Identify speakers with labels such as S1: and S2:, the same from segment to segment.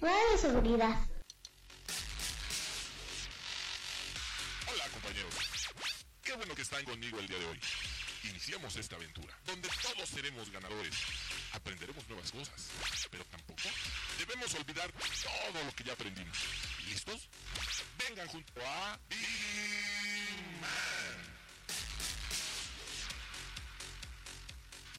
S1: Radio Seguridad.
S2: Hola compañeros. Qué bueno que están conmigo el día de hoy. Iniciamos esta aventura, donde todos seremos ganadores. Aprenderemos nuevas cosas, pero tampoco debemos olvidar todo lo que ya aprendimos. ¿Listos? Vengan junto a...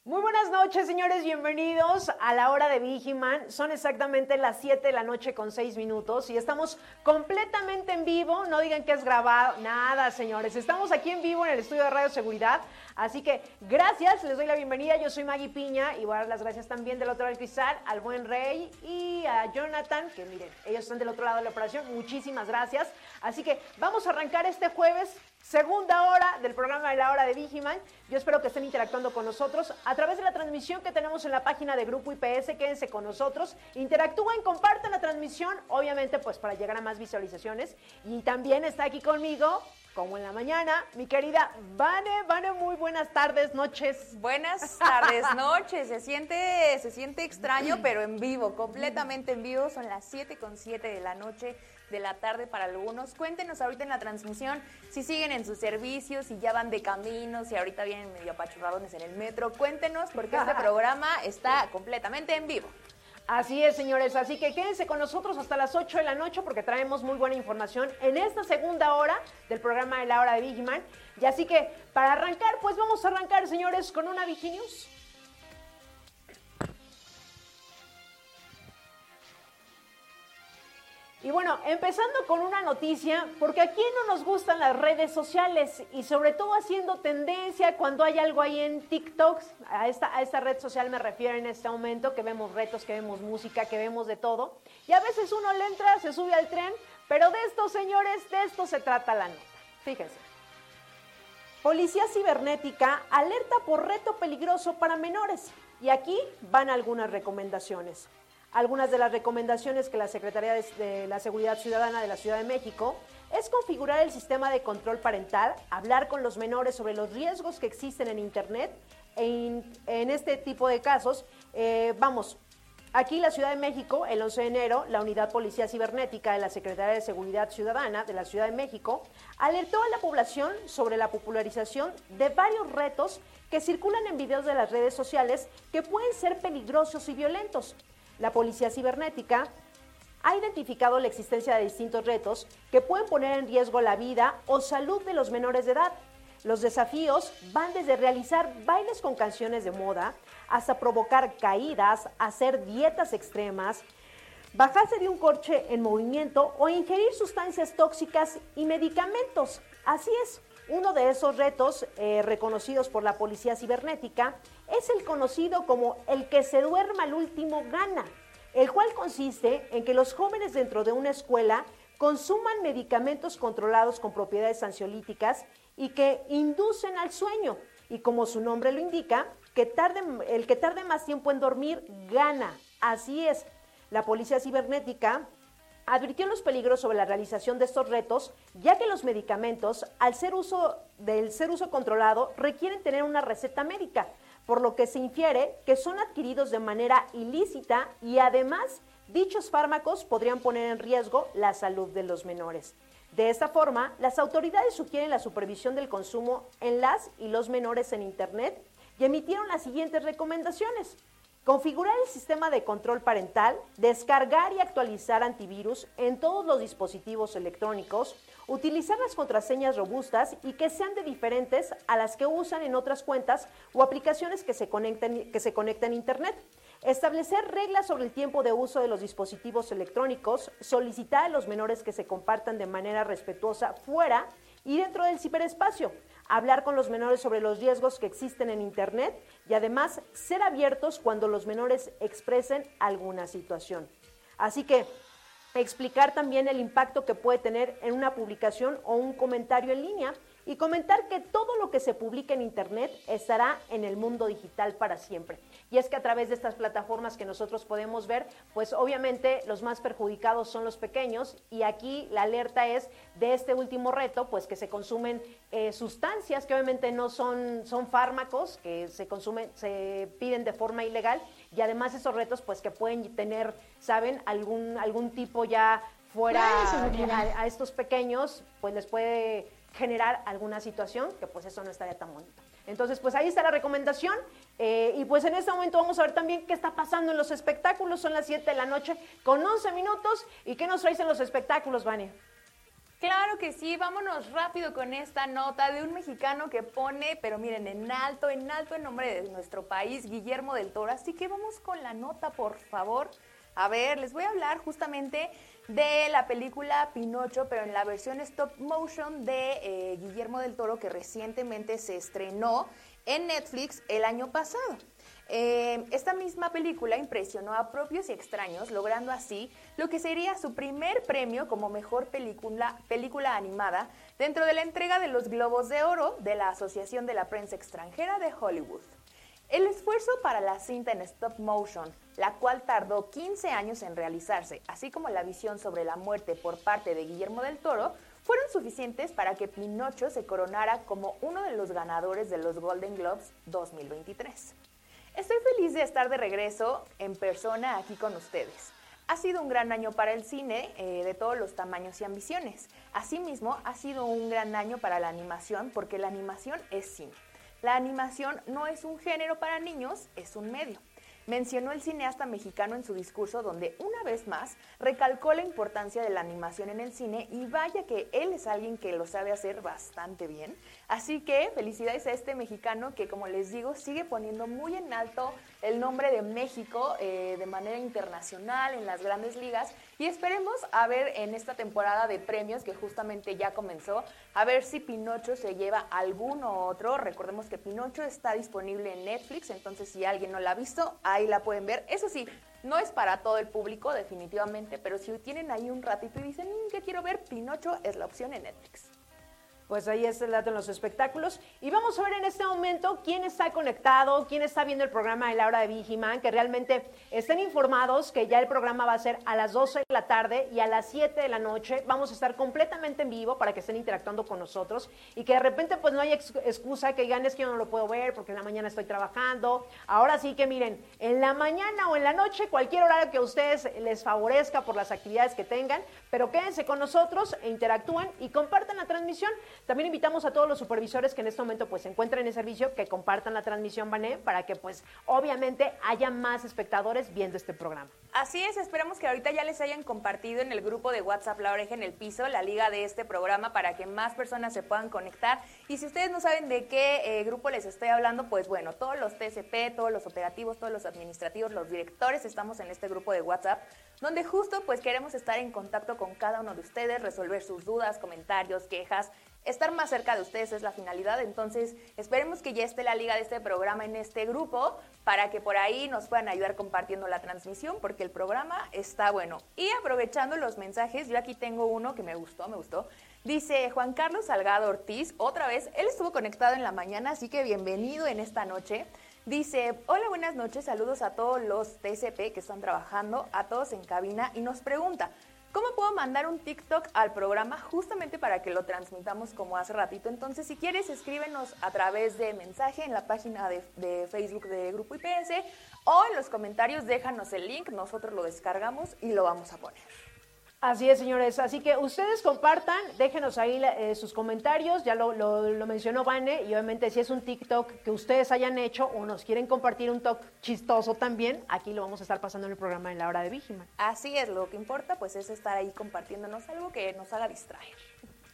S3: Muy buenas noches, señores. Bienvenidos a la hora de Vigiman. Son exactamente las 7 de la noche con 6 minutos y estamos completamente en vivo. No digan que es grabado. Nada, señores. Estamos aquí en vivo en el estudio de Radio Seguridad. Así que gracias, les doy la bienvenida. Yo soy Maggie Piña y voy a dar las gracias también del otro lado del cristal al buen Rey y a Jonathan, que miren, ellos están del otro lado de la operación. Muchísimas gracias. Así que vamos a arrancar este jueves segunda hora del programa de la hora de Vigiman. Yo espero que estén interactuando con nosotros a través de la transmisión que tenemos en la página de Grupo IPS. Quédense con nosotros, interactúen, compartan la transmisión, obviamente pues para llegar a más visualizaciones. Y también está aquí conmigo, como en la mañana, mi querida Vane. Vane, muy buenas tardes, noches.
S4: Buenas tardes, noches. Se siente, se siente extraño, pero en vivo, completamente en vivo. Son las 7 con 7 de la noche de la tarde para algunos. Cuéntenos ahorita en la transmisión si siguen en sus servicios, si ya van de camino, si ahorita vienen medio apachurradones en el metro. Cuéntenos porque este programa está completamente en vivo.
S3: Así es, señores. Así que quédense con nosotros hasta las 8 de la noche porque traemos muy buena información en esta segunda hora del programa de la hora de Vigiman. Y así que para arrancar, pues vamos a arrancar, señores, con una Viginews. Y bueno, empezando con una noticia, porque aquí no nos gustan las redes sociales y sobre todo haciendo tendencia cuando hay algo ahí en TikTok, a esta, a esta red social me refiero en este momento, que vemos retos, que vemos música, que vemos de todo. Y a veces uno le entra, se sube al tren, pero de estos señores, de esto se trata la nota. Fíjense. Policía cibernética alerta por reto peligroso para menores. Y aquí van algunas recomendaciones algunas de las recomendaciones que la Secretaría de la Seguridad Ciudadana de la Ciudad de México es configurar el sistema de control parental, hablar con los menores sobre los riesgos que existen en Internet. En, este tipo de casos, eh, vamos, aquí la Ciudad de México, el 11 de enero, la Unidad Policía Cibernética de la Secretaría de Seguridad Ciudadana de la Ciudad de México alertó a la población sobre la popularización de varios retos que circulan en videos de las redes sociales que pueden ser peligrosos y violentos la Policía Cibernética ha identificado la existencia de distintos retos que pueden poner en riesgo la vida o salud de los menores de edad. Los desafíos van desde realizar bailes con canciones de moda hasta provocar caídas, hacer dietas extremas, bajarse de un coche en movimiento o ingerir sustancias tóxicas y medicamentos. Así es, uno de esos retos eh, reconocidos por la Policía Cibernética es el conocido como el que se duerma al último gana, el cual consiste en que los jóvenes dentro de una escuela consuman medicamentos controlados con propiedades ansiolíticas y que inducen al sueño. Y como su nombre lo indica, que tarde, el que tarde más tiempo en dormir gana. Así es. La policía cibernética advirtió los peligros sobre la realización de estos retos, ya que los medicamentos, al ser uso del ser uso controlado, requieren tener una receta médica, por lo que se infiere que son adquiridos de manera ilícita y además dichos fármacos podrían poner en riesgo la salud de los menores. De esta forma, las autoridades sugieren la supervisión del consumo en las y los menores en Internet y emitieron las siguientes recomendaciones. Configurar el sistema de control parental, descargar y actualizar antivirus en todos los dispositivos electrónicos, utilizar las contraseñas robustas y que sean de diferentes a las que usan en otras cuentas o aplicaciones que se conecten, que se conectan a Internet. Establecer reglas sobre el tiempo de uso de los dispositivos electrónicos, solicitar a los menores que se compartan de manera respetuosa fuera y dentro del ciberespacio, hablar con los menores sobre los riesgos que existen en Internet y además ser abiertos cuando los menores expresen alguna situación. Así que explicar también el impacto que puede tener en una publicación o un comentario en línea y comentar que todo lo que se publica en Internet estará en el mundo digital para siempre. Y es que a través de estas plataformas que nosotros podemos ver, pues obviamente los más perjudicados son los pequeños y aquí la alerta es de este último reto, pues que se consumen eh, sustancias que obviamente no son, son fármacos, que se consumen, se piden de forma ilegal y además esos retos pues que pueden tener, ¿saben? Algún, algún tipo ya fuera a, a estos pequeños, pues les puede generar alguna situación que pues eso no estaría tan bonito. Entonces, pues ahí está la recomendación. Eh, y pues en este momento vamos a ver también qué está pasando en los espectáculos. Son las 7 de la noche con 11 minutos. ¿Y qué nos traes en los espectáculos, Vania?
S4: Claro que sí, vámonos rápido con esta nota de un mexicano que pone, pero miren, en alto, en alto el nombre de nuestro país, Guillermo del Toro. Así que vamos con la nota, por favor. A ver, les voy a hablar justamente de la película Pinocho, pero en la versión stop motion de eh, Guillermo del Toro que recientemente se estrenó en Netflix el año pasado. Eh, esta misma película impresionó a propios y extraños, logrando así lo que sería su primer premio como mejor película, película animada dentro de la entrega de los Globos de Oro de la Asociación de la Prensa Extranjera de Hollywood. El esfuerzo para la cinta en stop motion, la cual tardó 15 años en realizarse, así como la visión sobre la muerte por parte de Guillermo del Toro, fueron suficientes para que Pinocho se coronara como uno de los ganadores de los Golden Globes 2023. Estoy feliz de estar de regreso en persona aquí con ustedes. Ha sido un gran año para el cine eh, de todos los tamaños y ambiciones. Asimismo, ha sido un gran año para la animación porque la animación es cine. La animación no es un género para niños, es un medio mencionó el cineasta mexicano en su discurso donde una vez más recalcó la importancia de la animación en el cine y vaya que él es alguien que lo sabe hacer bastante bien. Así que felicidades a este mexicano que como les digo sigue poniendo muy en alto el nombre de México eh, de manera internacional en las grandes ligas y esperemos a ver en esta temporada de premios que justamente ya comenzó, a ver si Pinocho se lleva alguno otro. Recordemos que Pinocho está disponible en Netflix, entonces si alguien no la ha visto, ahí la pueden ver. Eso sí, no es para todo el público definitivamente, pero si tienen ahí un ratito y dicen mm, que quiero ver, Pinocho es la opción en Netflix.
S3: Pues ahí es el dato en los espectáculos. Y vamos a ver en este momento quién está conectado, quién está viendo el programa de la hora de Vigiman, que realmente estén informados que ya el programa va a ser a las 12 de la tarde y a las 7 de la noche. Vamos a estar completamente en vivo para que estén interactuando con nosotros y que de repente pues no haya excusa que digan es que yo no lo puedo ver porque en la mañana estoy trabajando. Ahora sí que miren, en la mañana o en la noche, cualquier horario que a ustedes les favorezca por las actividades que tengan, pero quédense con nosotros e interactúen y compartan la transmisión. También invitamos a todos los supervisores que en este momento pues se encuentran en servicio que compartan la transmisión, Vané, para que pues obviamente haya más espectadores viendo este programa.
S4: Así es, esperamos que ahorita ya les hayan compartido en el grupo de WhatsApp La Oreja en el Piso la liga de este programa para que más personas se puedan conectar. Y si ustedes no saben de qué eh, grupo les estoy hablando, pues bueno, todos los TCP, todos los operativos, todos los administrativos, los directores estamos en este grupo de WhatsApp donde justo pues queremos estar en contacto con cada uno de ustedes, resolver sus dudas, comentarios, quejas, estar más cerca de ustedes es la finalidad. Entonces, esperemos que ya esté la liga de este programa en este grupo para que por ahí nos puedan ayudar compartiendo la transmisión, porque el programa está bueno. Y aprovechando los mensajes, yo aquí tengo uno que me gustó, me gustó. Dice Juan Carlos Salgado Ortiz, otra vez, él estuvo conectado en la mañana, así que bienvenido en esta noche. Dice, hola, buenas noches, saludos a todos los TCP que están trabajando, a todos en cabina, y nos pregunta, ¿Cómo puedo mandar un TikTok al programa justamente para que lo transmitamos como hace ratito? Entonces, si quieres, escríbenos a través de mensaje en la página de, Facebook de Grupo IPS o en los comentarios déjanos el link, nosotros lo descargamos y lo vamos a poner.
S3: Así es, señores. Así que ustedes compartan, déjenos ahí eh, sus comentarios. Ya lo, mencionó Vane. Y obviamente, si es un TikTok que ustedes hayan hecho o nos quieren compartir un talk chistoso también, aquí lo vamos a estar pasando en el programa en la hora de Vigiman.
S4: Así es, lo que importa pues es estar ahí compartiéndonos algo que nos haga distraer.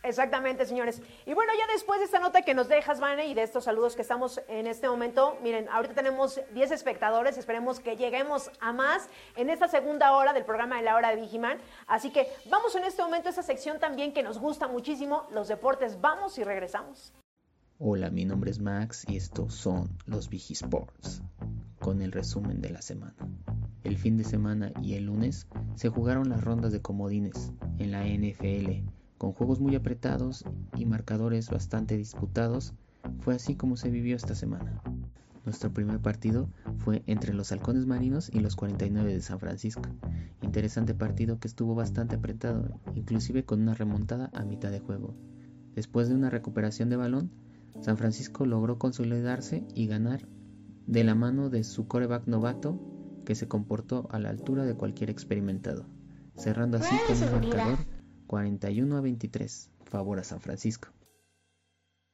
S3: Exactamente, señores. Y bueno, ya después de esta nota que nos dejas, Vane, y de estos saludos que estamos en este momento, miren, ahorita tenemos 10 espectadores, esperemos que lleguemos a más en esta segunda hora del programa de la hora de Vigiman. Así que vamos en este momento a esa sección también que nos gusta muchísimo, los deportes. Vamos y regresamos.
S1: Hola, mi nombre es Max y estos son los Vigisports, con el resumen de la semana. El fin de semana y el lunes se jugaron las rondas de comodines en la NFL Con juegos muy apretados y marcadores bastante disputados, fue así como se vivió esta semana. Nuestro primer partido fue entre los Halcones Marinos y los 49 de San Francisco. Interesante partido que estuvo bastante apretado, inclusive con una remontada a mitad de juego. Después de una recuperación de balón, San Francisco logró consolidarse y ganar de la mano de su coreback novato que se comportó a la altura de cualquier experimentado, cerrando así con un marcador 41 a 23, favor a San Francisco.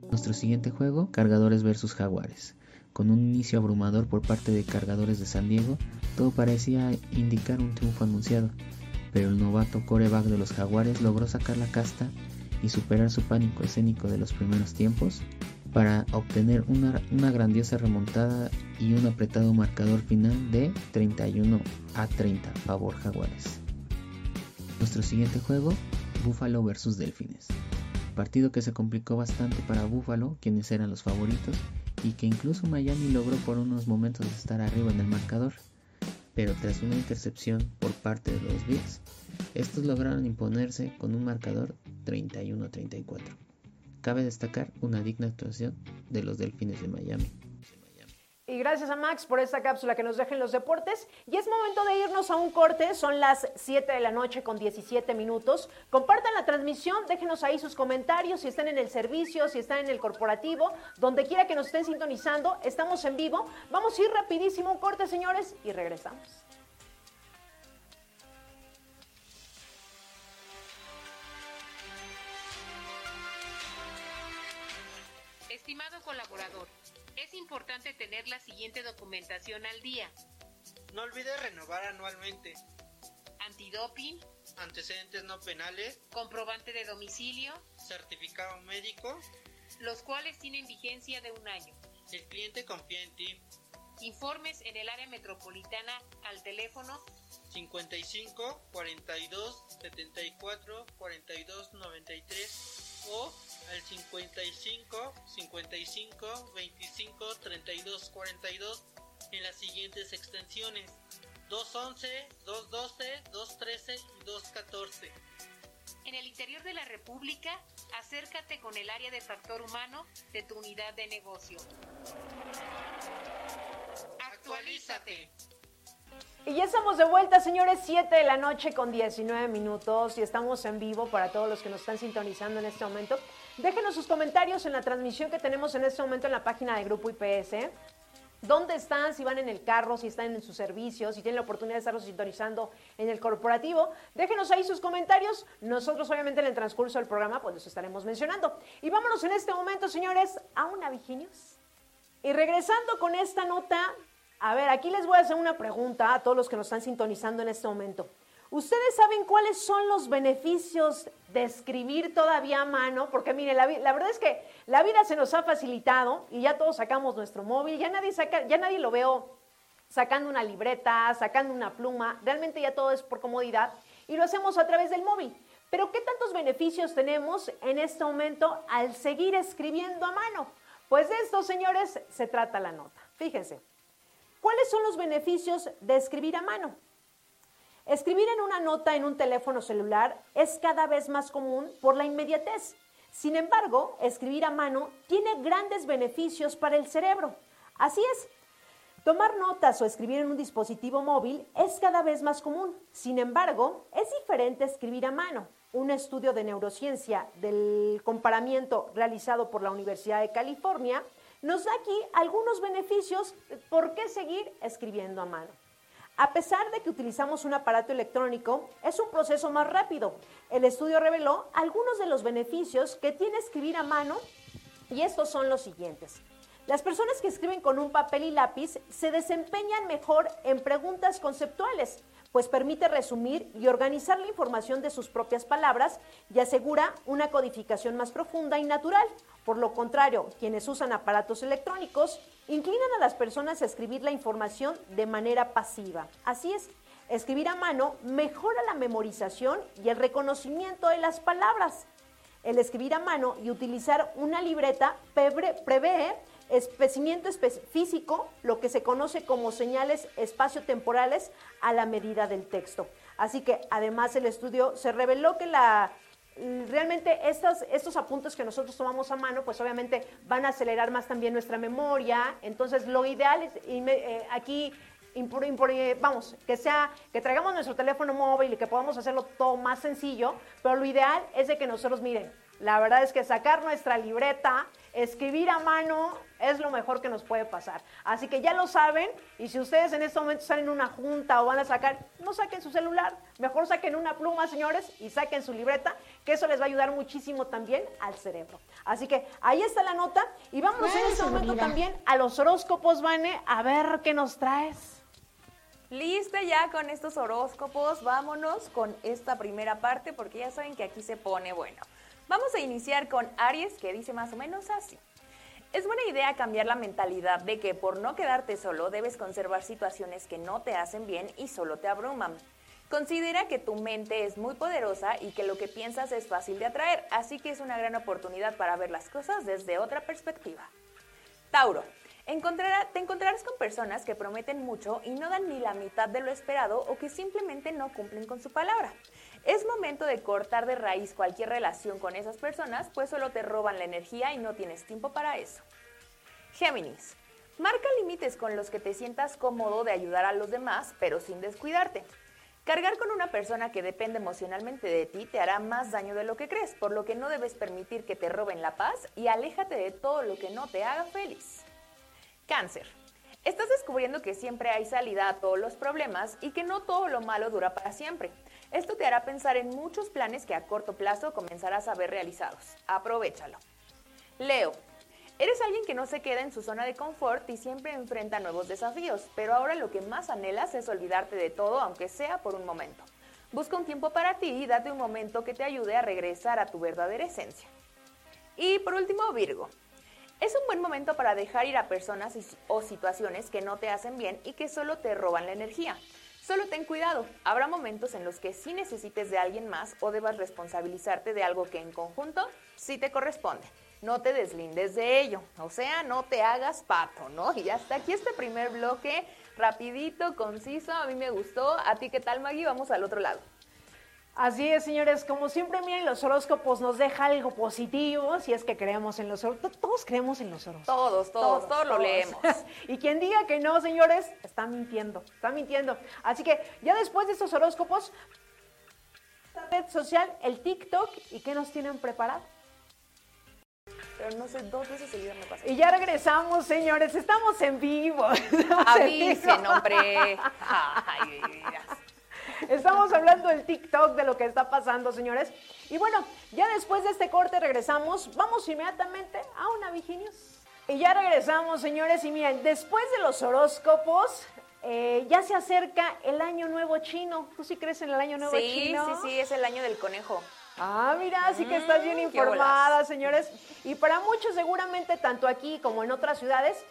S1: Nuestro siguiente juego, Cargadores vs Jaguares. Con un inicio abrumador por parte de Cargadores de San Diego, todo parecía indicar un triunfo anunciado, pero el novato coreback de los Jaguares logró sacar la casta y superar su pánico escénico de los primeros tiempos para obtener una, una, grandiosa remontada y un apretado marcador final de 31 a 30 favor Jaguares. Nuestro siguiente juego, Buffalo vs Delfines. Partido que se complicó bastante para Buffalo, quienes eran los favoritos, y que incluso Miami logró por unos momentos estar arriba en el marcador. Pero tras una intercepción por parte de los Bills, estos lograron imponerse con un marcador 31-34. Cabe destacar una digna actuación de los Delfines de Miami.
S3: Y gracias a Max por esta cápsula que nos deja en los deportes. Y es momento de irnos a un corte. Son las 7 de la noche con 17 minutos. Compartan la transmisión, déjenos ahí sus comentarios si están en el servicio, si están en el corporativo, donde quiera que nos estén sintonizando. Estamos en vivo. Vamos a ir rapidísimo un corte, señores, y regresamos.
S5: Estimado colaborador, es importante tener la siguiente documentación al día.
S6: No olvide renovar anualmente.
S5: Antidoping,
S6: Antecedentes no penales,
S5: comprobante de domicilio,
S6: certificado médico.
S5: los cuales tienen vigencia de un año.
S6: El cliente confía en ti.
S5: Informes en el área metropolitana al teléfono
S6: 55 42 74 42 93 o al 55 55 25 32 42 en las siguientes extensiones 211, 212, 213 y 214.
S5: En el interior de la República, acércate con el área de factor humano de tu unidad de negocio. Actualízate.
S3: Y ya estamos de vuelta, señores, 7 de la noche con 19 minutos y estamos en vivo para todos los que nos están sintonizando en este momento. Déjenos sus comentarios en la transmisión que tenemos en este momento en la página de Grupo IPS. ¿Dónde están? Si van en el carro, si están en su servicio, si tienen la oportunidad de estarlos sintonizando en el corporativo. Déjenos ahí sus comentarios. Nosotros, obviamente, en el transcurso del programa, pues los estaremos mencionando. Y vámonos en este momento, señores, a una Viginios. Y regresando con esta nota, a ver, aquí les voy a hacer una pregunta a todos los que nos están sintonizando en este momento. ¿Ustedes saben cuáles son los beneficios de escribir todavía a mano? Porque mire, la, verdad es que la vida se nos ha facilitado y ya todos sacamos nuestro móvil, ya nadie, saca, ya nadie lo veo sacando una libreta, sacando una pluma, realmente ya todo es por comodidad y lo hacemos a través del móvil. Pero ¿qué tantos beneficios tenemos en este momento al seguir escribiendo a mano? Pues de esto, señores, se trata la nota. Fíjense, ¿cuáles son los beneficios de escribir a mano? Escribir en una nota en un teléfono celular es cada vez más común por la inmediatez. Sin embargo, escribir a mano tiene grandes beneficios para el cerebro. Así es. Tomar notas o escribir en un dispositivo móvil es cada vez más común. Sin embargo, es diferente escribir a mano. Un estudio de neurociencia del comparamiento realizado por la Universidad de California nos da aquí algunos beneficios por qué seguir escribiendo a mano. A pesar de que utilizamos un aparato electrónico, es un proceso más rápido. El estudio reveló algunos de los beneficios que tiene escribir a mano y estos son los siguientes. Las personas que escriben con un papel y lápiz se desempeñan mejor en preguntas conceptuales, pues permite resumir y organizar la información de sus propias palabras y asegura una codificación más profunda y natural. Por lo contrario, quienes usan aparatos electrónicos inclinan a las personas a escribir la información de manera pasiva. Así es, escribir a mano mejora la memorización y el reconocimiento de las palabras. El escribir a mano y utilizar una libreta prevé especimiento físico, lo que se conoce como señales espaciotemporales a la medida del texto. Así que además el estudio se reveló que la realmente estos, estos apuntes que nosotros tomamos a mano, pues obviamente van a acelerar más también nuestra memoria. Entonces, lo ideal es eh, aquí vamos, que sea, que traigamos nuestro teléfono móvil y que podamos hacerlo todo más sencillo, pero lo ideal es de que nosotros, miren, la verdad es que sacar nuestra libreta, escribir a mano es lo mejor que nos puede pasar. Así que ya lo saben y si ustedes en este momento están en una junta o van a sacar, no saquen su celular, mejor saquen una pluma, señores, y saquen su libreta, que eso les va a ayudar muchísimo también al cerebro. Así que ahí está la nota y vamos en este momento también a los horóscopos, Vane, a ver qué nos traes.
S4: Lista ya con estos horóscopos, vámonos con esta primera parte porque ya saben que aquí se pone bueno. Vamos a iniciar con Aries que dice más o menos así. Es buena idea cambiar la mentalidad de que por no quedarte solo debes conservar situaciones que no te hacen bien y solo te abruman. Considera que tu mente es muy poderosa y que lo que piensas es fácil de atraer, así que es una gran oportunidad para ver las cosas desde otra perspectiva. Tauro, te encontrarás con personas que prometen mucho y no dan ni la mitad de lo esperado o que simplemente no cumplen con su palabra. Es momento de cortar de raíz cualquier relación con esas personas, pues solo te roban la energía y no tienes tiempo para eso. Géminis. Marca límites con los que te sientas cómodo de ayudar a los demás, pero sin descuidarte. Cargar con una persona que depende emocionalmente de ti te hará más daño de lo que crees, por lo que no debes permitir que te roben la paz y aléjate de todo lo que no te haga feliz. Cáncer. Estás descubriendo que siempre hay salida a todos los problemas y que no todo lo malo dura para siempre. Esto te hará pensar en muchos planes que a corto plazo comenzarás a ver realizados. Aprovechalo. Leo. Eres alguien que no se queda en su zona de confort y siempre enfrenta nuevos desafíos, pero ahora lo que más anhelas es olvidarte de todo, aunque sea por un momento. Busca un tiempo para ti y date un momento que te ayude a regresar a tu verdadera esencia. Y por último, Virgo. Es un buen momento para dejar ir a personas o situaciones que no te hacen bien y que solo te roban la energía. Solo ten cuidado, habrá momentos en los que sí necesites de alguien más o debas responsabilizarte de algo que en conjunto sí te corresponde. No te deslindes de ello, o sea, no te hagas pato, ¿no? Y hasta aquí este primer bloque, rapidito, conciso, a mí me gustó. ¿A ti qué tal, Maggie? Vamos al otro lado.
S3: Así es, señores, como siempre, miren, los horóscopos nos deja algo positivo, si es que creemos en los horóscopos. Todos creemos en los horóscopos.
S4: Todos, todos, todos, lo leemos.
S3: y quien diga que no, señores, está mintiendo, está mintiendo. Así que ya después de estos horóscopos, la red social, el TikTok, ¿y qué nos tienen preparado?
S4: Pero no sé, dos veces seguidas me pasa.
S3: Y ya regresamos, señores, estamos en vivo.
S4: Avisen, hombre. Ay,
S3: Estamos hablando del TikTok, de lo que está pasando, señores. Y bueno, ya después de este corte regresamos. Vamos inmediatamente a una Viginius. Y ya regresamos, señores. Y miren, después de los horóscopos, eh, ya se acerca el año nuevo chino. ¿Tú sí crees en el año nuevo chino?
S4: Sí, sí, sí, es el año del conejo.
S3: Ah, mira, así que estás bien mm, informada, señores. Y para muchos, seguramente, tanto aquí como en otras ciudades,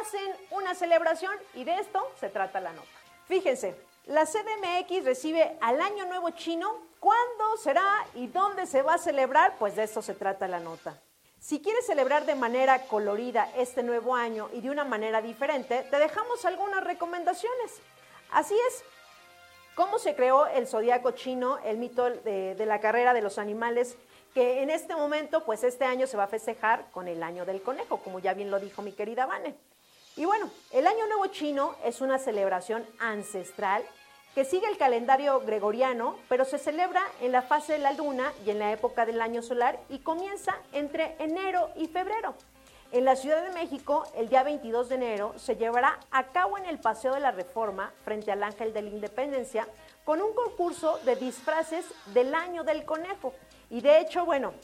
S3: hacen una celebración y de esto se trata la nota. Fíjense, la CDMX recibe al Año Nuevo Chino. ¿Cuándo será y dónde se va a celebrar? Pues de esto se trata la nota. Si quieres celebrar de manera colorida este nuevo año y de una manera diferente, te dejamos algunas recomendaciones. Así es, cómo se creó el zodiaco chino, el mito de, de, la carrera de los animales, que en este momento, pues este año se va a festejar con el año del conejo, como ya bien lo dijo mi querida Vane. Y bueno, el Año Nuevo Chino es una celebración ancestral que sigue el calendario gregoriano, pero se celebra en la fase de la luna y en la época del año solar y comienza entre enero y febrero. En la Ciudad de México, el día 22 de enero, se llevará a cabo en el Paseo de la Reforma, frente al Ángel de la Independencia, con un concurso de disfraces del año del conejo. Y de hecho, bueno,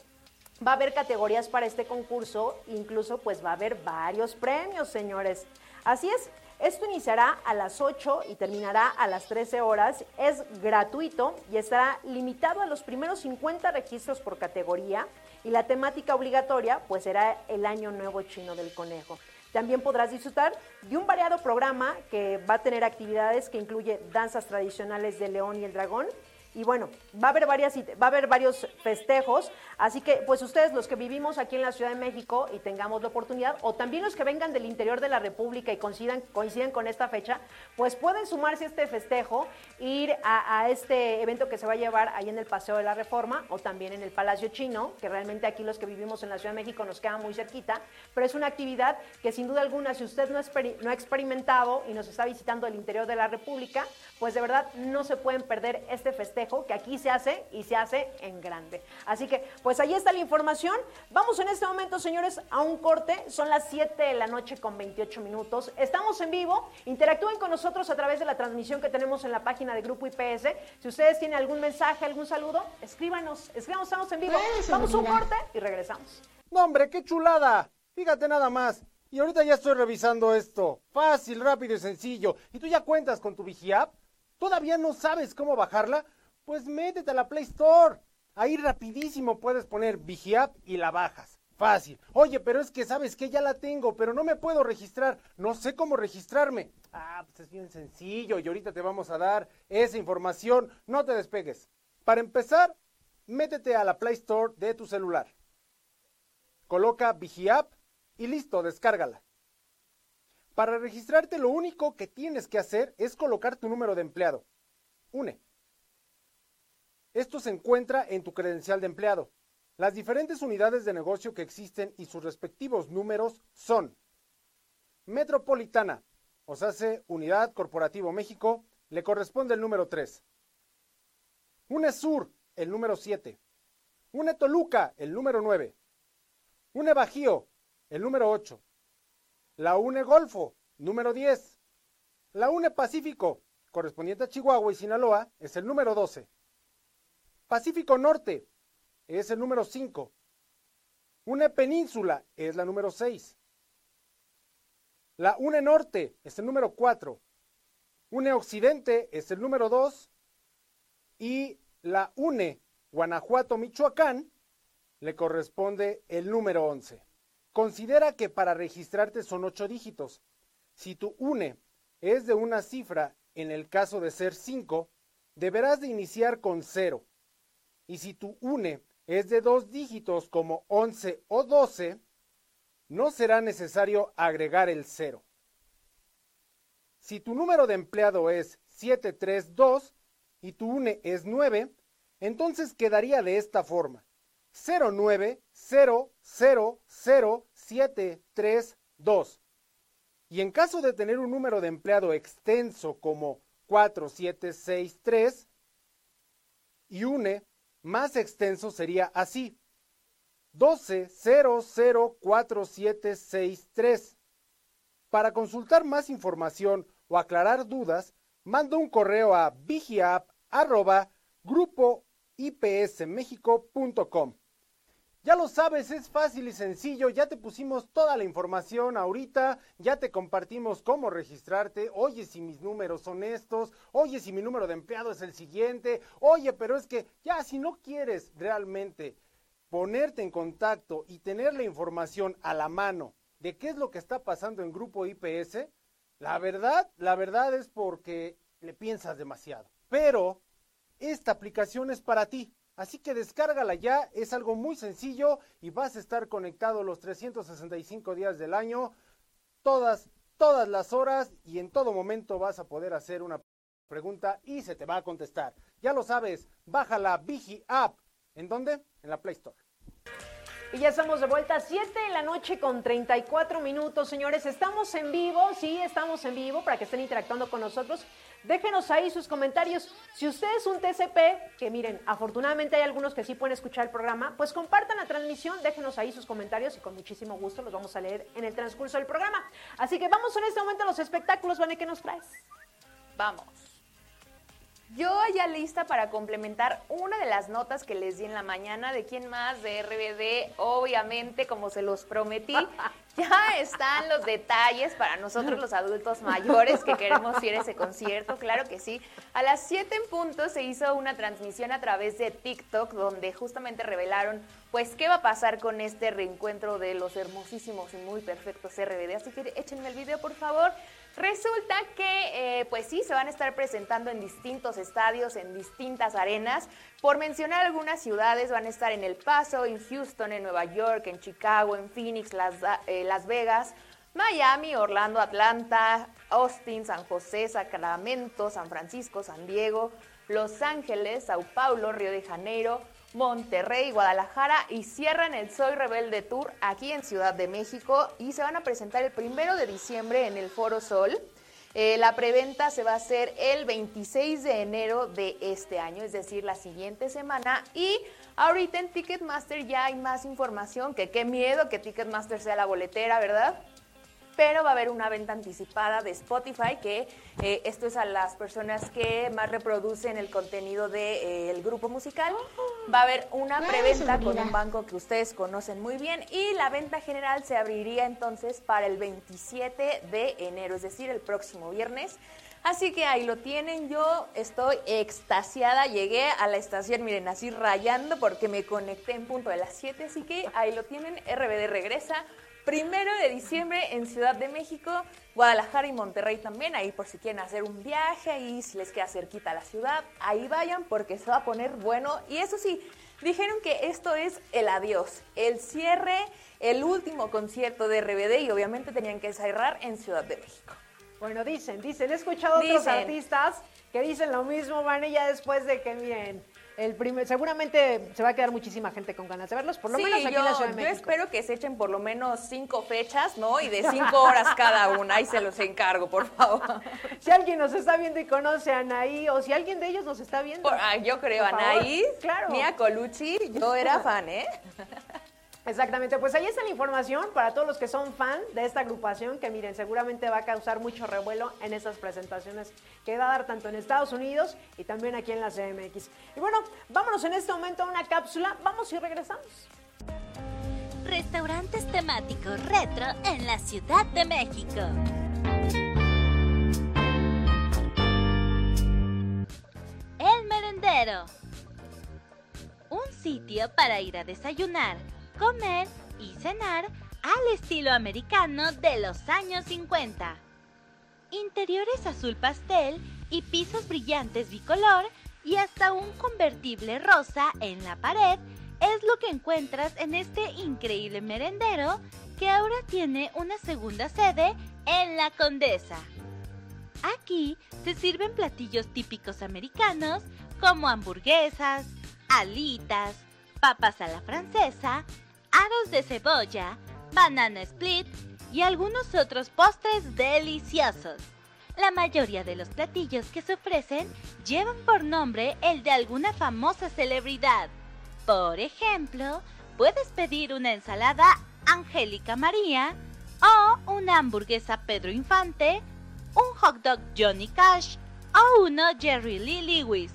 S3: va a haber categorías para este concurso, incluso pues va a haber varios premios, señores. Así es, esto iniciará a las 8 y terminará a las 13 horas. Es gratuito y estará limitado a los primeros 50 registros por categoría. Y la temática obligatoria pues será el Año Nuevo Chino del Conejo. También podrás disfrutar de un variado programa que va a tener actividades que incluye danzas tradicionales de León y el Dragón, y bueno, va a haber varias va a haber varios festejos, así que pues ustedes los que vivimos aquí en la Ciudad de México y tengamos la oportunidad o también los que vengan del interior de la República y coincidan coinciden con esta fecha, pues pueden sumarse a este festejo, ir a, a este evento que se va a llevar ahí en el Paseo de la Reforma o también en el Palacio Chino, que realmente aquí los que vivimos en la Ciudad de México nos queda muy cerquita, pero es una actividad que sin duda alguna si usted no, no ha experimentado y nos está visitando el interior de la República, pues de verdad no se pueden perder este festejo que aquí se hace y se hace en grande. Así que, pues ahí está la información. Vamos en este momento, señores, a un corte. Son las 7 de la noche con 28 minutos. Estamos en vivo. Interactúen con nosotros a través de la transmisión que tenemos en la página de Grupo IPS. Si ustedes tienen algún mensaje, algún saludo, escríbanos. Escríbanos, estamos en vivo. Vamos a un corte y regresamos.
S7: No, hombre, qué chulada. Fíjate nada más. Y ahorita ya estoy revisando esto. Fácil, rápido y sencillo. ¿Y tú ya cuentas con tu VigiApp? ¿Todavía no sabes cómo bajarla? Pues métete a la Play Store. Ahí rapidísimo puedes poner VigiApp y la bajas. Fácil. Oye, pero es que sabes que ya la tengo, pero no me puedo registrar. No sé cómo registrarme. Ah, pues es bien sencillo y ahorita te vamos a dar esa información. No te despegues. Para empezar, métete a la Play Store de tu celular. Coloca VigiApp y listo, descárgala. Para registrarte lo único que tienes que hacer es colocar tu número de empleado. UNE. Esto se encuentra en tu credencial de empleado. Las diferentes unidades de negocio que existen y sus respectivos números son Metropolitana, o sea, Unidad Corporativo México, le corresponde el número 3. UNESUR, el número 7. UNE Toluca, el número 9. UNE Bajío, el número 8. La UNE Golfo, número 10. La UNE Pacífico, correspondiente a Chihuahua y Sinaloa, es el número 12. Pacífico Norte, es el número 5. UNE Península, es la número 6. La UNE Norte, es el número 4. UNE Occidente, es el número 2. Y la UNE Guanajuato, Michoacán, le corresponde el número 11. Considera que para registrarte son ocho dígitos. Si tu UNE es de una cifra, en el caso de ser 5, deberás de iniciar con 0. Y si tu UNE es de dos dígitos como 11 o 12, no será necesario agregar el 0. Si tu número de empleado es 732 y tu UNE es 9, entonces quedaría de esta forma. 090000732. Y en caso de tener un número de empleado extenso como 4763 y UNE más extenso sería así. 12004763. Para consultar más información o aclarar dudas, manda un correo a vigiap@grupoipsmexico.com. Ya lo sabes, es fácil y sencillo, ya te pusimos toda la información ahorita, ya te compartimos cómo registrarte, oye si mis números son estos, oye si mi número de empleado es el siguiente, oye, pero es que ya si no quieres realmente ponerte en contacto y tener la información a la mano de qué es lo que está pasando en Grupo IPS, la verdad, la verdad es porque le piensas demasiado. Pero esta aplicación es para ti. Así que descárgala ya, es algo muy sencillo y vas a estar conectado los 365 días del año, todas, todas las horas y en todo momento vas a poder hacer una pregunta y se te va a contestar. Ya lo sabes, baja la Vigi App. ¿En dónde? En la Play Store.
S3: Y ya estamos de vuelta, 7 de la noche con 34 minutos, señores. Estamos en vivo, sí, estamos en vivo para que estén interactuando con nosotros. Déjenos ahí sus comentarios. Si usted es un TCP, que miren, afortunadamente hay algunos que sí pueden escuchar el programa, pues compartan la transmisión, déjenos ahí sus comentarios y con muchísimo gusto los vamos a leer en el transcurso del programa. Así que vamos en este momento a los espectáculos, Vane, ¿qué nos traes?
S4: Vamos. Yo ya lista para complementar una de las notas que les di en la mañana de quién más de RBD, obviamente, como se los prometí. Ya están los detalles para nosotros los adultos mayores que queremos ir a ese concierto, claro que sí. A las 7 en punto se hizo una transmisión a través de TikTok donde justamente revelaron pues qué va a pasar con este reencuentro de los hermosísimos y muy perfectos RBD. Así que échenme el video por favor. Resulta que, eh, pues sí, se van a estar presentando en distintos estadios, en distintas arenas. Por mencionar algunas ciudades, van a estar en El Paso, en Houston, en Nueva York, en Chicago, en Phoenix, Las, eh, Las Vegas, Miami, Orlando, Atlanta, Austin, San José, Sacramento, San Francisco, San Diego, Los Ángeles, Sao Paulo, Río de Janeiro, Monterrey, Guadalajara y cierran el Soy Rebelde Tour aquí en Ciudad de México y se van a presentar el primero de diciembre en el Foro Sol. Eh, la preventa se va a hacer el 26 de enero de este año, es decir, la siguiente semana. Y ahorita en Ticketmaster ya hay más información, que qué miedo que Ticketmaster sea la boletera, ¿verdad? Pero va a haber una venta anticipada de Spotify, que eh, esto es a las personas que más reproducen el contenido del grupo musical. Va a haber una preventa con un banco que ustedes conocen muy bien y la venta general se abriría entonces para el 27 de enero, es decir, el próximo viernes. Así que ahí lo tienen, yo estoy extasiada, llegué a la estación, miren, así rayando porque me conecté en punto de las 7, así que ahí lo tienen, RBD regresa, primero de diciembre en Ciudad de México, Guadalajara y Monterrey también, ahí por si quieren hacer un viaje, ahí si les queda cerquita la ciudad, ahí vayan porque se va a poner bueno. Y eso sí, dijeron que esto es el adiós, el cierre, el último concierto de RBD y obviamente tenían que cerrar en Ciudad de México.
S3: Bueno, dicen, dicen, he escuchado a otros artistas que dicen lo mismo, van y ya después de que, miren, el primer, seguramente se va a quedar muchísima gente con ganas de verlos, por lo menos aquí
S4: yo,
S3: en la Ciudad de
S4: México. Yo espero que se echen por lo menos cinco fechas, ¿no? Y de cinco horas cada una, y se los encargo, por favor.
S3: Si alguien nos está viendo y conoce a Anaí, o si alguien de ellos nos está viendo.
S4: Ah, yo creo, Anaí, claro. Mia Colucci, yo era fan, ¿eh?
S3: Exactamente, pues ahí está la información para todos los que son fan de esta agrupación, que miren, seguramente va a causar mucho revuelo en esas presentaciones que va a dar tanto en Estados Unidos y también aquí en la CMX. Y bueno, vámonos en este momento a una cápsula, vamos y regresamos.
S8: Restaurantes temáticos retro en la Ciudad de México. El Merendero. Un sitio para ir a desayunar comer y cenar al estilo americano de los años 50. Interiores azul pastel y pisos brillantes bicolor y hasta un convertible rosa en la pared es lo que encuentras en este increíble merendero que ahora tiene una segunda sede en La Condesa. Aquí se sirven platillos típicos americanos como hamburguesas, alitas, papas a la francesa, aros de cebolla, banana split y algunos otros postres deliciosos. La mayoría de los platillos que se ofrecen llevan por nombre el de alguna famosa celebridad. Por ejemplo, puedes pedir una ensalada Angélica María o una hamburguesa Pedro Infante, un hot dog Johnny Cash o uno Jerry Lee Lewis.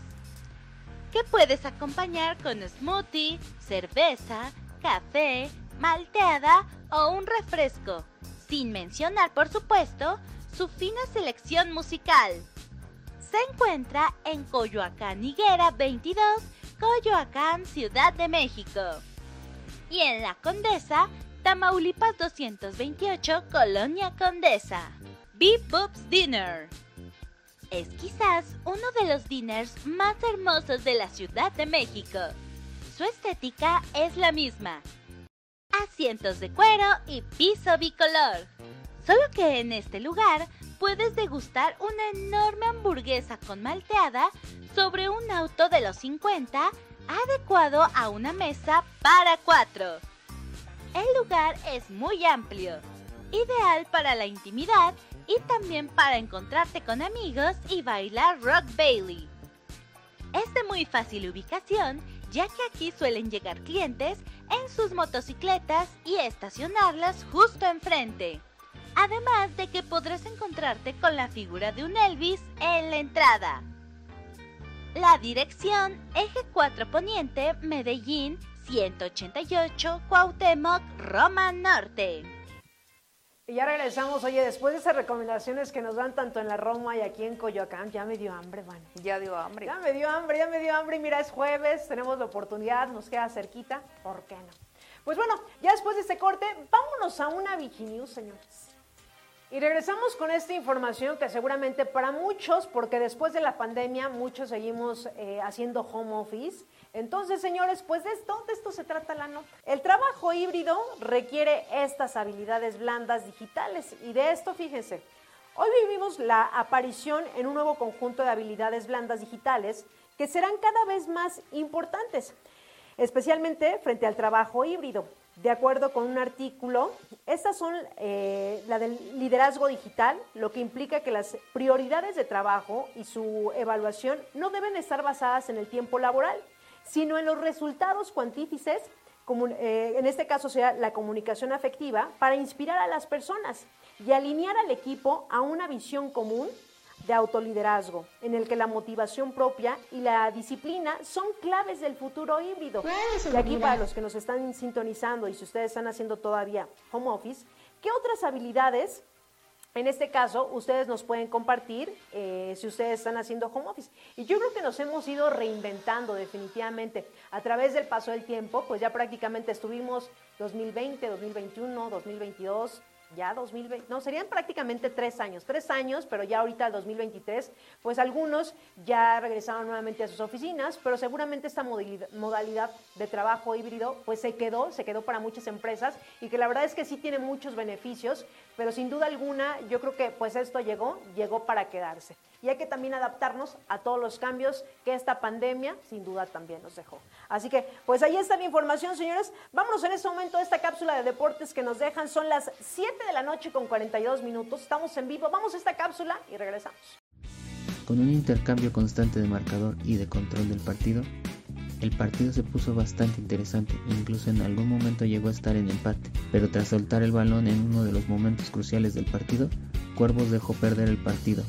S8: Que puedes acompañar con smoothie, cerveza, café, malteada o un refresco, sin mencionar, por supuesto, su fina selección musical. Se encuentra en Coyoacán Higuera 22, Coyoacán, Ciudad de México. Y en La Condesa, Tamaulipas 228, Colonia Condesa. Beep Boobs Dinner. Es quizás uno de los dinners más hermosos de la Ciudad de México su estética es la misma. Asientos de cuero y piso bicolor. Solo que en este lugar puedes degustar una enorme hamburguesa con malteada sobre un auto de los 50 adecuado a una mesa para cuatro. El lugar es muy amplio, ideal para la intimidad y también para encontrarte con amigos y bailar rock Bailey. Es de muy fácil ubicación ya que aquí suelen llegar clientes en sus motocicletas y estacionarlas justo enfrente. Además de que podrás encontrarte con la figura de un Elvis en la entrada. La dirección Eje 4 Poniente, Medellín, 188, Cuauhtémoc, Roma Norte.
S3: Y ya regresamos, oye, después de esas recomendaciones que nos dan tanto en la Roma y aquí en Coyoacán, ya me dio hambre, bueno.
S4: Ya dio hambre.
S3: Ya me dio hambre, ya me dio hambre. Y mira, es jueves, tenemos la oportunidad, nos queda cerquita, ¿por qué no? Pues bueno, ya después de este corte, vámonos a una Viginews, señores. Y regresamos con esta información que seguramente para muchos, porque después de la pandemia muchos seguimos eh, haciendo home office. Entonces, señores, pues de esto, de esto se trata la nota. El trabajo híbrido requiere estas habilidades blandas digitales y de esto, fíjense, hoy vivimos la aparición en un nuevo conjunto de habilidades blandas digitales que serán cada vez más importantes, especialmente frente al trabajo híbrido. De acuerdo con un artículo, estas son eh, la del liderazgo digital, lo que implica que las prioridades de trabajo y su evaluación no deben estar basadas en el tiempo laboral, sino en los resultados cuantífices, como, eh, en este caso sea la comunicación afectiva, para inspirar a las personas y alinear al equipo a una visión común de autoliderazgo, en el que la motivación propia y la disciplina son claves del futuro híbrido. Y aquí para los que nos están sintonizando y si ustedes están haciendo todavía home office, ¿qué otras habilidades en este caso, ustedes nos pueden compartir eh, si ustedes están haciendo home office. Y yo creo que nos hemos ido reinventando definitivamente a través del paso del tiempo, pues ya prácticamente estuvimos 2020, 2021, 2022, ya 2020, no, serían prácticamente tres años, tres años, pero ya ahorita el 2023, pues algunos ya regresaron nuevamente a sus oficinas, pero seguramente esta modalidad de trabajo híbrido, pues se quedó, se quedó para muchas empresas y que la verdad es que sí tiene muchos beneficios, pero sin duda alguna yo creo que pues esto llegó, llegó para quedarse. Y hay que también adaptarnos a todos los cambios que esta pandemia sin duda también nos dejó. Así que pues ahí está la información, señores. Vámonos en este momento a esta cápsula de deportes que nos dejan. Son las 7 de la noche con 42 minutos. Estamos en vivo. Vamos a esta cápsula y regresamos.
S1: Con un intercambio constante de marcador y de control del partido, el partido se puso bastante interesante, incluso en algún momento llegó a estar en empate, pero tras soltar el balón en uno de los momentos cruciales del partido, Cuervos dejó perder el partido,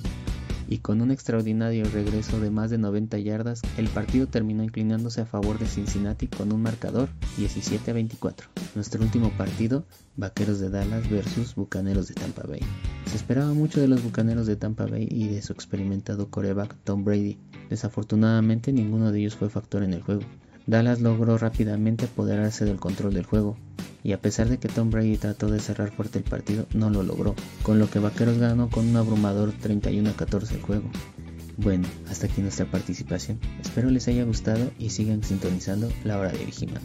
S1: y con un extraordinario regreso de más de 90 yardas, el partido terminó inclinándose a favor de Cincinnati con un marcador 17 a 24. Nuestro último partido, Vaqueros de Dallas versus Bucaneros de Tampa Bay. Se esperaba mucho de los Bucaneros de Tampa Bay y de su experimentado coreback Tom Brady. Desafortunadamente ninguno de ellos fue factor en el juego. Dallas logró rápidamente apoderarse del control del juego, y a pesar de que Tom Brady trató de cerrar fuerte el partido, no lo logró, con lo que Vaqueros ganó con un abrumador 31 a 14 el juego. Bueno, hasta aquí nuestra participación. Espero les haya gustado y sigan sintonizando la hora de Vigiman.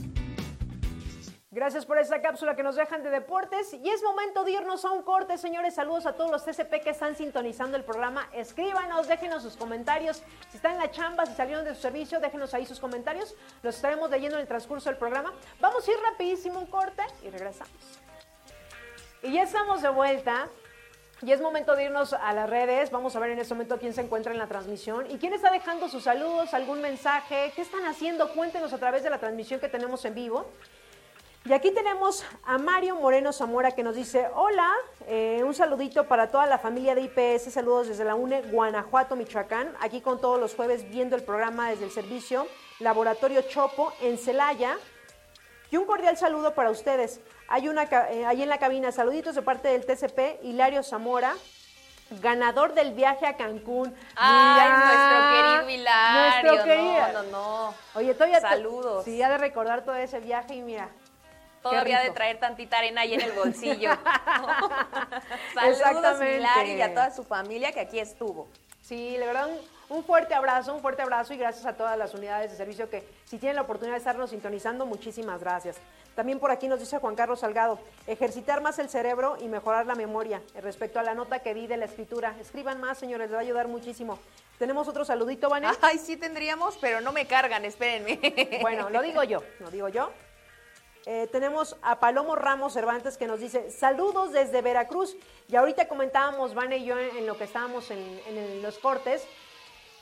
S3: Gracias por esta cápsula que nos dejan de deportes. Y es momento de irnos a un corte, señores. Saludos a todos los TCP que están sintonizando el programa. Escríbanos, déjenos sus comentarios. Si están en la chamba, si salieron de su servicio, déjenos ahí sus comentarios. Los estaremos leyendo en el transcurso del programa. Vamos a ir rapidísimo un corte y regresamos. Y ya estamos de vuelta. Y es momento de irnos a las redes. Vamos a ver en este momento quién se encuentra en la transmisión y quién está dejando sus saludos, algún mensaje, qué están haciendo. Cuéntenos a través de la transmisión que tenemos en vivo. Y aquí tenemos a Mario Moreno Zamora que nos dice, hola, eh, un saludito para toda la familia de IPS, saludos desde la UNE, Guanajuato, Michoacán, aquí con todos los jueves viendo el programa desde el servicio Laboratorio Chopo en Celaya. Y un cordial saludo para ustedes. Hay una eh, ahí en la cabina, saluditos de parte del TCP, Hilario Zamora, ganador del viaje a Cancún.
S4: Ay, nuestro querido Hilario.
S3: Nuestro querido.
S4: No, no, no.
S3: Oye, todavía
S4: Saludos.
S3: Sí, ha de recordar todo ese viaje y mira,
S4: Todavía de traer tantita arena ahí en el bolsillo. Saludos, Hilario, y a toda su familia que aquí estuvo.
S3: Sí, le verdad, un, fuerte abrazo, un fuerte abrazo y gracias a todas las unidades de servicio que si tienen la oportunidad de estarnos sintonizando, muchísimas gracias. También por aquí nos dice Juan Carlos Salgado, ejercitar más el cerebro y mejorar la memoria respecto a la nota que di de la escritura. Escriban más, señores, les va a ayudar muchísimo. Tenemos otro saludito, Vanessa.
S4: Ay, sí tendríamos, pero no me cargan, espérenme.
S3: Bueno, lo digo yo, lo digo yo. Eh, tenemos a Palomo Ramos Cervantes que nos dice saludos desde Veracruz. Y ahorita comentábamos, Van y yo, en, lo que estábamos en, los cortes,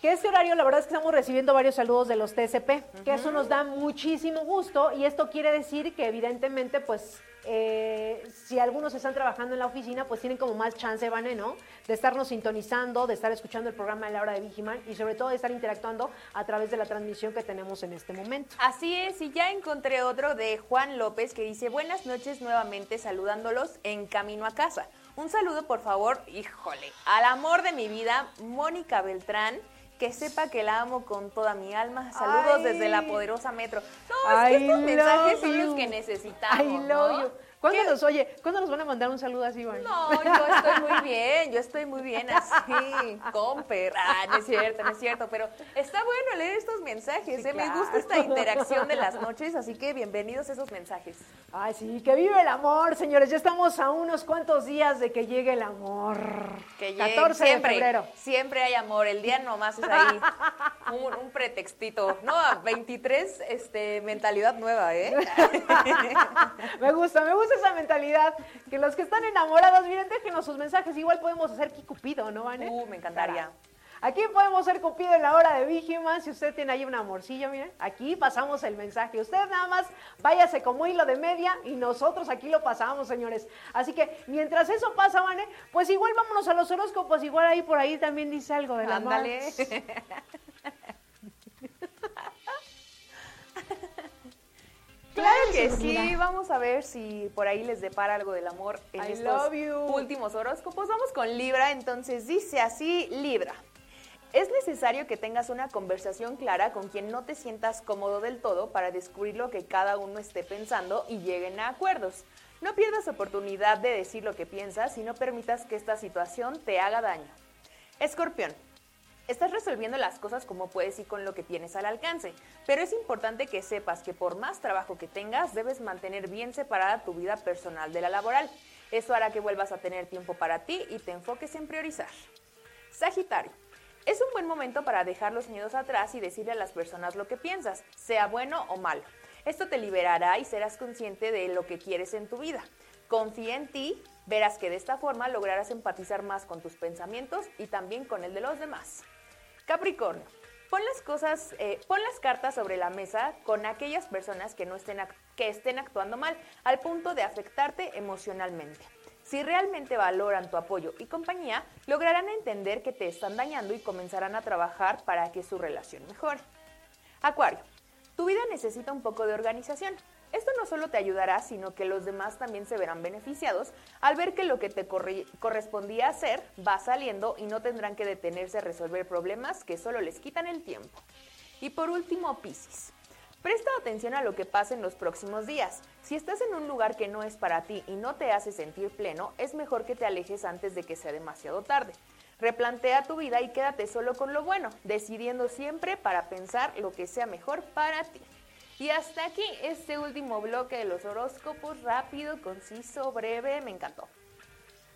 S3: que este horario la verdad es que estamos recibiendo varios saludos de los TSP, que eso nos da muchísimo gusto y esto quiere decir que evidentemente pues eh, si algunos están trabajando en la oficina, pues tienen como más chance, Vane, ¿no? De estarnos sintonizando, de estar escuchando el programa de la hora de Vigiman y sobre todo de estar interactuando a través de la transmisión que tenemos en este momento.
S4: Así es, y ya encontré otro de Juan López que dice, buenas noches nuevamente saludándolos en camino a casa. Un saludo, por favor, híjole, al amor de mi vida, Mónica Beltrán que sepa que la amo con toda mi alma. Saludos desde la poderosa metro. No, es que estos mensajes son los que necesitamos. ¿no?
S3: ¿Cuándo
S4: ¿Qué?
S3: nos, oye, ¿cuándo nos van a mandar un saludo así, Vane?
S4: No, yo estoy muy bien, yo estoy muy bien así, comper. Ah, no es cierto, no es cierto, pero está bueno leer estos mensajes,
S3: Sí,
S4: ¿eh? me gusta esta interacción de las noches, así que bienvenidos a esos mensajes.
S3: Ay, sí, que vive el amor, señores. Ya estamos a unos cuantos días de que llegue el amor.
S4: Que llegue
S3: 14
S4: siempre,
S3: de febrero.
S4: Siempre hay amor, el día nomás es ahí un, un pretextito. No, 23, este, mentalidad nueva, ¿eh?
S3: Me gusta, me gusta esa mentalidad. Que los que están enamorados, miren, déjenos sus mensajes. Igual podemos hacer aquí Cupido, ¿no, Vane?
S4: Uh, me encantaría.
S3: Aquí podemos ser Cupido en la hora de Vigiman. Si usted tiene ahí un amorcillo, miren, aquí pasamos el mensaje. Usted nada más váyase como hilo de media y nosotros aquí lo pasamos, señores. Así que mientras eso pasa, Vane, pues igual vámonos a los horóscopos. Igual ahí por ahí también dice algo de la
S4: Ándale. Claro que sí, vamos a ver si por ahí les depara algo del amor en
S3: I
S4: estos últimos horóscopos. Vamos con Libra, entonces dice así, Libra. Es necesario que tengas una conversación clara con quien no te sientas cómodo del todo para descubrir lo que cada uno esté pensando y lleguen a acuerdos. No pierdas oportunidad de decir lo que piensas y no permitas que esta situación te haga daño. Escorpión. Estás resolviendo las cosas como puedes y con lo que tienes al alcance, pero es importante que sepas que por más trabajo que tengas, debes mantener bien separada tu vida personal de la laboral. Eso hará que vuelvas a tener tiempo para ti y te enfoques en priorizar. Sagitario. Es un buen momento para dejar los miedos atrás y decirle a las personas lo que piensas, sea bueno o malo. Esto te liberará y serás consciente de lo que quieres en tu vida. Confía en ti, verás que de esta forma lograrás empatizar más con tus pensamientos y también con el de los demás. Capricornio. Pon las cosas, eh, pon las cartas sobre la mesa con aquellas personas que no estén, que estén actuando mal, al punto de afectarte emocionalmente. Si realmente valoran tu apoyo y compañía, lograrán entender que te están dañando y comenzarán a trabajar para que su relación mejore. Acuario, tu vida necesita un poco de organización. Esto no solo te ayudará, sino que los demás también se verán beneficiados al ver que lo que te correspondía hacer va saliendo y no tendrán que detenerse a resolver problemas que solo les quitan el tiempo. Y por último, Piscis. Presta atención a lo que pasa en los próximos días. Si estás en un lugar que no es para ti y no te hace sentir pleno, es mejor que te alejes antes de que sea demasiado tarde. Replantea tu vida y quédate solo con lo bueno, decidiendo siempre para pensar lo que sea mejor para ti. Y hasta aquí este último bloque de los horóscopos, rápido, conciso, breve, me encantó.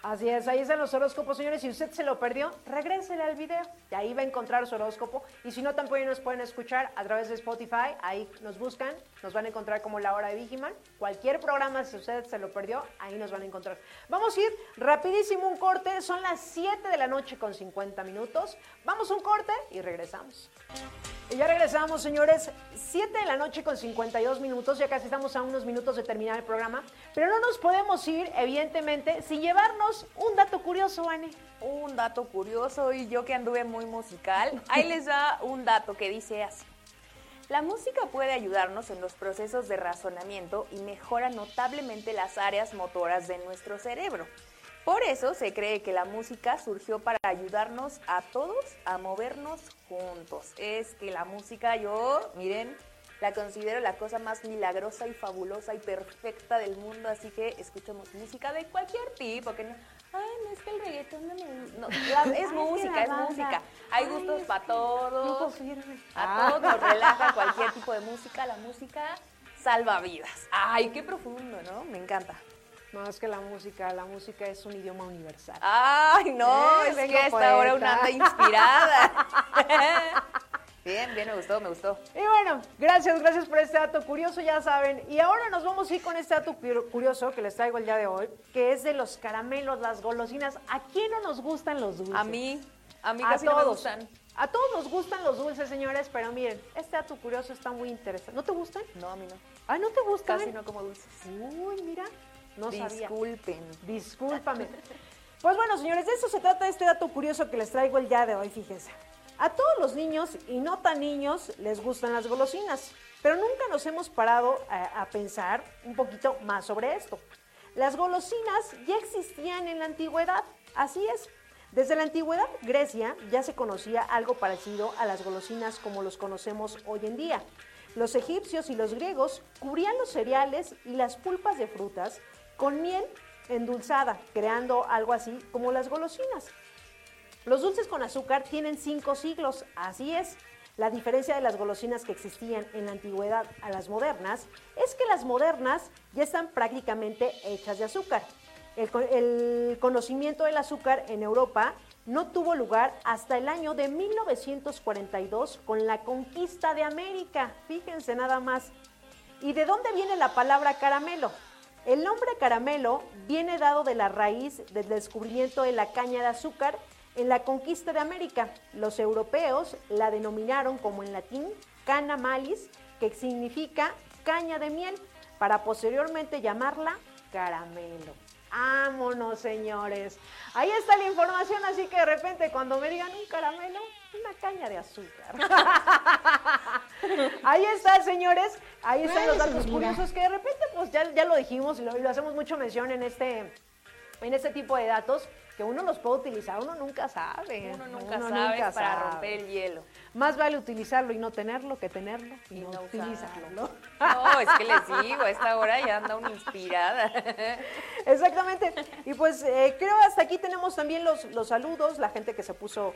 S3: Así es, ahí están los horóscopos, señores. Si usted se lo perdió, regrésele al video y ahí va a encontrar su horóscopo. Y si no, también nos pueden escuchar a través de Spotify. Ahí nos buscan, nos van a encontrar como La Hora de Vigiman. Cualquier programa, si usted se lo perdió, ahí nos van a encontrar. Vamos a ir rapidísimo un corte. Son las 7 de la noche con 50 minutos. Vamos a un corte y regresamos. Y ya regresamos, señores. 7 de la noche con 52 minutos. Ya casi estamos a unos minutos de terminar el programa. Pero no nos podemos ir, evidentemente, sin llevarnos un dato curioso, Anne.
S4: Un dato curioso y yo que anduve muy musical, ahí les da un dato que dice así. La música puede ayudarnos en los procesos de razonamiento y mejora notablemente las áreas motoras de nuestro cerebro. Por eso se cree que la música surgió para ayudarnos a todos a movernos juntos. Es que la música yo, miren, la considero la cosa más milagrosa y fabulosa y perfecta del mundo, así que escuchamos música de cualquier tipo, que no, ay, no es que el reggaetón no me no, la- es
S3: Ay,
S4: música, es música. Hay
S3: Ay,
S4: gustos para todos.
S3: firme.
S4: A
S3: Ah.
S4: todos nos relaja cualquier tipo de música, la música salva vidas. Ay, qué profundo, ¿no? Me encanta.
S3: No, es que la música, la música es un idioma universal.
S4: Ay, no,
S3: Eh,
S4: es que a esta hora
S3: poeta.
S4: una anda inspirada. bien, bien, me gustó, me gustó.
S3: Y bueno, gracias, gracias por este dato curioso, ya saben. Y ahora nos vamos a ir con este dato cu- curioso que les traigo el día de hoy, que es de los caramelos, las golosinas. ¿A quién no nos gustan los dulces?
S4: A mí, a mí
S3: a todos.
S4: no me gustan.
S3: A todos nos gustan los dulces, señores, pero miren, este dato curioso está muy interesante. ¿No te gustan?
S4: No, a mí no.
S3: Ah, ¿no te gustan?
S4: Casi no como dulces.
S3: Uy, mira, no sabía.
S4: Disculpen.
S3: Discúlpame. Pues bueno, señores, de eso se trata este dato curioso que les traigo el día de hoy, fíjense. A todos los niños y no tan niños les gustan las golosinas, pero nunca nos hemos parado a, a pensar un poquito más sobre esto. Las golosinas ya existían en la antigüedad, así es. Desde la antigüedad Grecia ya se conocía algo parecido a las golosinas como los conocemos hoy en día. Los egipcios y los griegos cubrían los cereales y las pulpas de frutas con miel endulzada, creando algo así como las golosinas. Los dulces con azúcar tienen cinco siglos, así es. La diferencia de las golosinas que existían en la antigüedad a las modernas es que las modernas ya están prácticamente hechas de azúcar. El, co- el conocimiento del azúcar en Europa no tuvo lugar hasta el año de 1942 con la conquista de América. Fíjense nada más. ¿Y de dónde viene la palabra caramelo? El nombre caramelo viene dado de la raíz del descubrimiento de la caña de azúcar en la conquista de América. Los europeos la denominaron como en latín cana malis, que significa caña de miel, para posteriormente llamarla caramelo. Vámonos, señores. Ahí está la información, así que de repente cuando me digan un caramelo, una caña de azúcar. Ahí está, señores. Ahí están los datos curiosos que de repente, pues ya, ya lo dijimos y lo, y lo hacemos mucho mención en este, en este tipo de datos, que uno los puede utilizar, uno nunca sabe.
S4: Uno nunca
S3: Uno
S4: sabe
S3: nunca
S4: para
S3: sabe.
S4: romper el hielo.
S3: Más vale utilizarlo y no tenerlo que tenerlo y,
S4: Y
S3: no,
S4: no
S3: utilizarlo.
S4: usarlo. No, es que les digo, a esta hora ya anda una inspirada.
S3: Exactamente. Y pues eh, creo hasta aquí tenemos también los, los saludos, la gente que se puso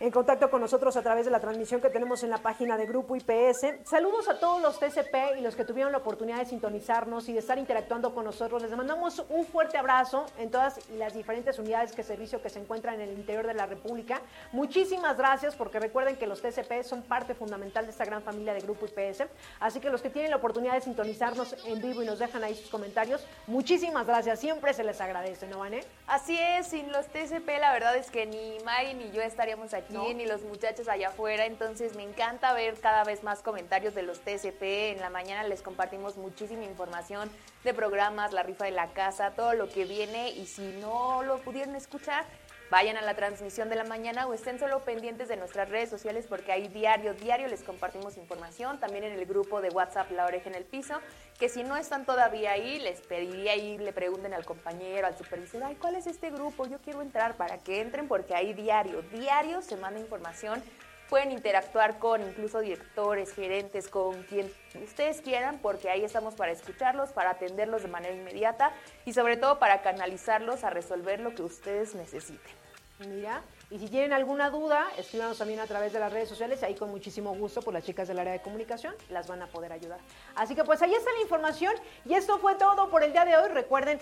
S3: en contacto con nosotros a través de la transmisión que tenemos en la página de Grupo IPS. Saludos a todos los TCP y los que tuvieron la oportunidad de sintonizarnos y de estar interactuando con nosotros. Les mandamos un fuerte abrazo en todas las diferentes unidades de servicio que se encuentran en el interior de la República. Muchísimas gracias porque recuerden que los TCP son parte fundamental de esta gran familia de Grupo IPS. Así que los que tienen la oportunidad de sintonizarnos en vivo y nos dejan ahí sus comentarios, muchísimas gracias. Siempre se les agradece, ¿no, Vané?
S4: Así es, sin los TCP la verdad es que ni Mari ni yo estaríamos aquí,
S3: No.
S4: ni los muchachos allá afuera, entonces me encanta ver cada vez más comentarios de los TCP. En la mañana les compartimos muchísima información de programas, la rifa de la casa, todo lo que viene y si no lo pudieron escuchar, vayan a la transmisión de la mañana o estén solo pendientes de nuestras redes sociales porque ahí diario, diario les compartimos información, también en el grupo de WhatsApp La Oreja en el Piso, que si no están todavía ahí, les pediría ahí, le pregunten al compañero, al supervisor, ay, ¿cuál es este grupo? Yo quiero entrar para que entren porque ahí diario, diario se manda información. Pueden interactuar con incluso directores, gerentes, con quien ustedes quieran, porque ahí estamos para escucharlos, para atenderlos de manera inmediata y sobre todo para canalizarlos a resolver lo que ustedes necesiten.
S3: Mira, y si tienen alguna duda, escríbanos también a través de las redes sociales, ahí con muchísimo gusto, pues las chicas del área de comunicación las van a poder ayudar. Así que pues ahí está la información y esto fue todo por el día de hoy. Recuerden,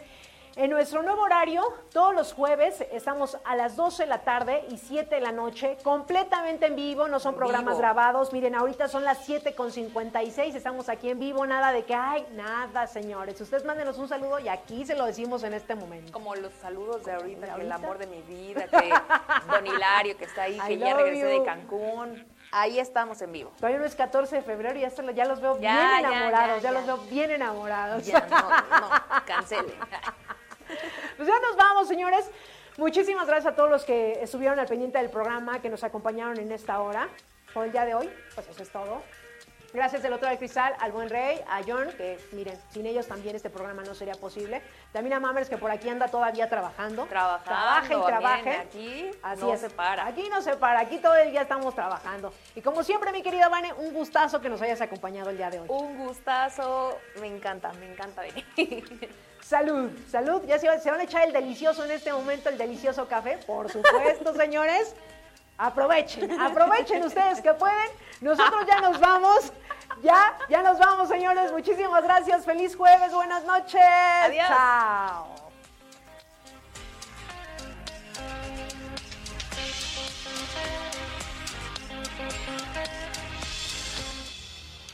S3: en nuestro nuevo horario, todos los jueves estamos a las 12 de la tarde y 7 de la noche, completamente en vivo, no son
S4: En
S3: programas
S4: vivo.
S3: grabados. Miren, ahorita son las 7 con 56, estamos aquí en vivo, nada de que, ay, nada, señores. Ustedes mándenos un saludo y aquí se lo decimos en este momento.
S4: Como los saludos de ahorita,
S3: de
S4: el amor de mi vida, que Don Hilario que está ahí,
S3: I
S4: que ya regresó
S3: you.
S4: de Cancún. Ahí estamos en vivo.
S3: Todavía no es 14 de febrero y ya, se lo- ya los veo
S4: Ya,
S3: bien enamorados, ya,
S4: ya, ya.
S3: los veo bien enamorados.
S4: Ya, no, no, cancelen.
S3: Pues ya nos vamos, señores. Muchísimas gracias a todos los que estuvieron al pendiente del programa, que nos acompañaron en esta hora. Por el día de hoy, pues eso es todo. Gracias del otro lado del cristal, al buen Rey, a John, que miren, sin ellos también este programa no sería posible. También a Mamers, que por aquí anda todavía trabajando.
S4: Trabajando,
S3: Trabaja y trabaje.
S4: aquí
S3: Así
S4: no
S3: es.
S4: se para.
S3: Aquí no se para, aquí todo el día estamos trabajando. Y como siempre, mi querida Vane, un gustazo que nos hayas acompañado el día de hoy.
S4: Un gustazo, me encanta, me encanta venir.
S3: Salud, salud. Ya se, se van a echar el delicioso en este momento, el delicioso café. Por supuesto, señores. Aprovechen, aprovechen ustedes que pueden. Nosotros ya nos vamos. Ya, ya nos vamos, señores. Muchísimas gracias. Feliz jueves, buenas noches.
S4: Adiós.
S3: Chao.